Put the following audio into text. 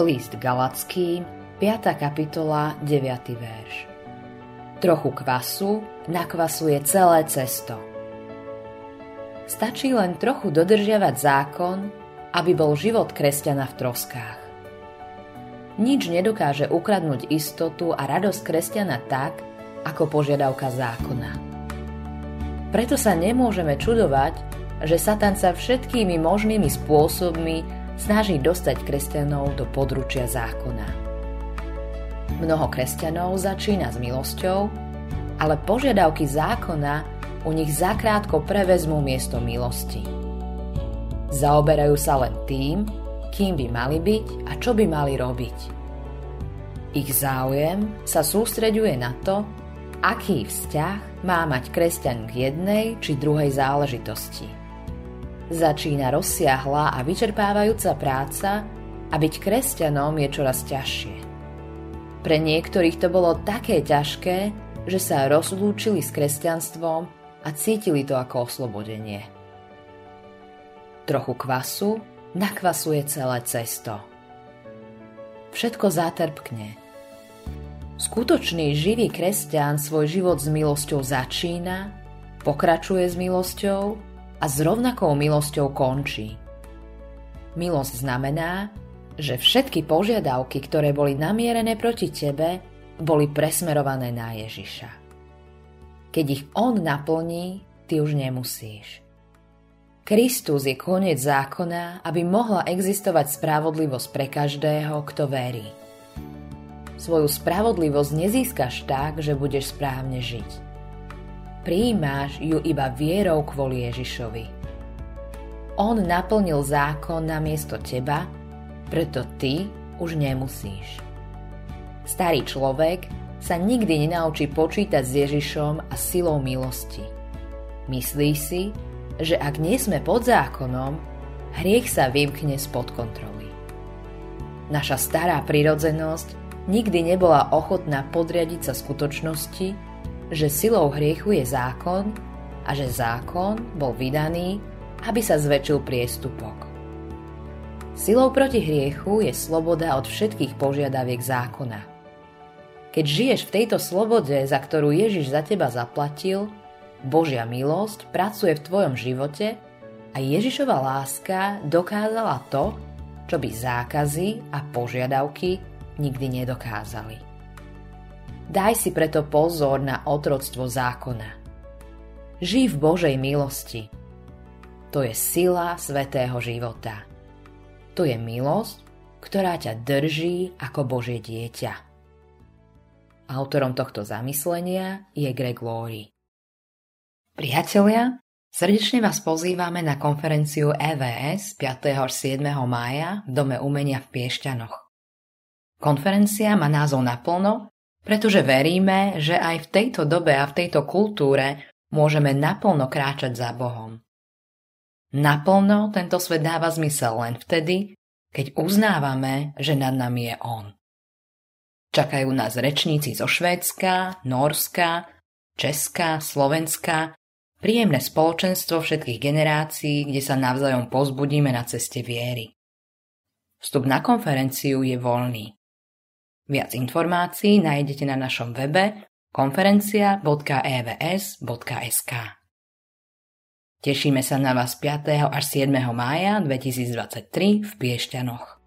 List Galacký, 5. kapitola, 9. verš. Trochu kvasu nakvasuje celé cesto. Stačí len trochu dodržiavať zákon, aby bol život kresťana v troskách. Nič nedokáže ukradnúť istotu a radosť kresťana tak, ako požiadavka zákona. Preto sa nemôžeme čudovať, že Satan sa všetkými možnými spôsobmi snaží dostať kresťanov do područia zákona. Mnoho kresťanov začína s milosťou, ale požiadavky zákona u nich zakrátko prevezmú miesto milosti. Zaoberajú sa len tým, kým by mali byť a čo by mali robiť. Ich záujem sa sústreďuje na to, aký vzťah má mať kresťan k jednej či druhej záležitosti. Začína rozsiahla a vyčerpávajúca práca a byť kresťanom je čoraz ťažšie. Pre niektorých to bolo také ťažké, že sa rozlúčili s kresťanstvom a cítili to ako oslobodenie. Trochu kvasu nakvasuje celé cesto. Všetko zatrpkne. Skutočný živý kresťan svoj život s milosťou začína, pokračuje s milosťou a s rovnakou milosťou končí. Milosť znamená, že všetky požiadavky, ktoré boli namierené proti tebe, boli presmerované na Ježiša. Keď ich On naplní, ty už nemusíš. Kristus je koniec zákona, aby mohla existovať spravodlivosť pre každého, kto verí. Svoju spravodlivosť nezískaš tak, že budeš správne žiť prijímáš ju iba vierou kvôli Ježišovi. On naplnil zákon na miesto teba, preto ty už nemusíš. Starý človek sa nikdy nenaučí počítať s Ježišom a silou milosti. Myslí si, že ak nie sme pod zákonom, hriech sa vymkne spod kontroly. Naša stará prirodzenosť nikdy nebola ochotná podriadiť sa skutočnosti, že silou hriechu je zákon a že zákon bol vydaný, aby sa zväčšil priestupok. Silou proti hriechu je sloboda od všetkých požiadaviek zákona. Keď žiješ v tejto slobode, za ktorú Ježiš za teba zaplatil, Božia milosť pracuje v tvojom živote a Ježišova láska dokázala to, čo by zákazy a požiadavky nikdy nedokázali. Daj si preto pozor na otroctvo zákona. Žij v Božej milosti. To je sila svetého života. To je milosť, ktorá ťa drží ako Božie dieťa. Autorom tohto zamyslenia je Greg Laurie. Priatelia, srdečne vás pozývame na konferenciu EVS 5. až 7. mája v Dome umenia v Piešťanoch. Konferencia má názov naplno pretože veríme, že aj v tejto dobe a v tejto kultúre môžeme naplno kráčať za Bohom. Naplno tento svet dáva zmysel len vtedy, keď uznávame, že nad nami je On. Čakajú nás rečníci zo Švédska, Norska, Česka, Slovenska, príjemné spoločenstvo všetkých generácií, kde sa navzájom pozbudíme na ceste viery. Vstup na konferenciu je voľný. Viac informácií nájdete na našom webe konferencia.evs.sk. Tešíme sa na vás 5. až 7. mája 2023 v Piešťanoch.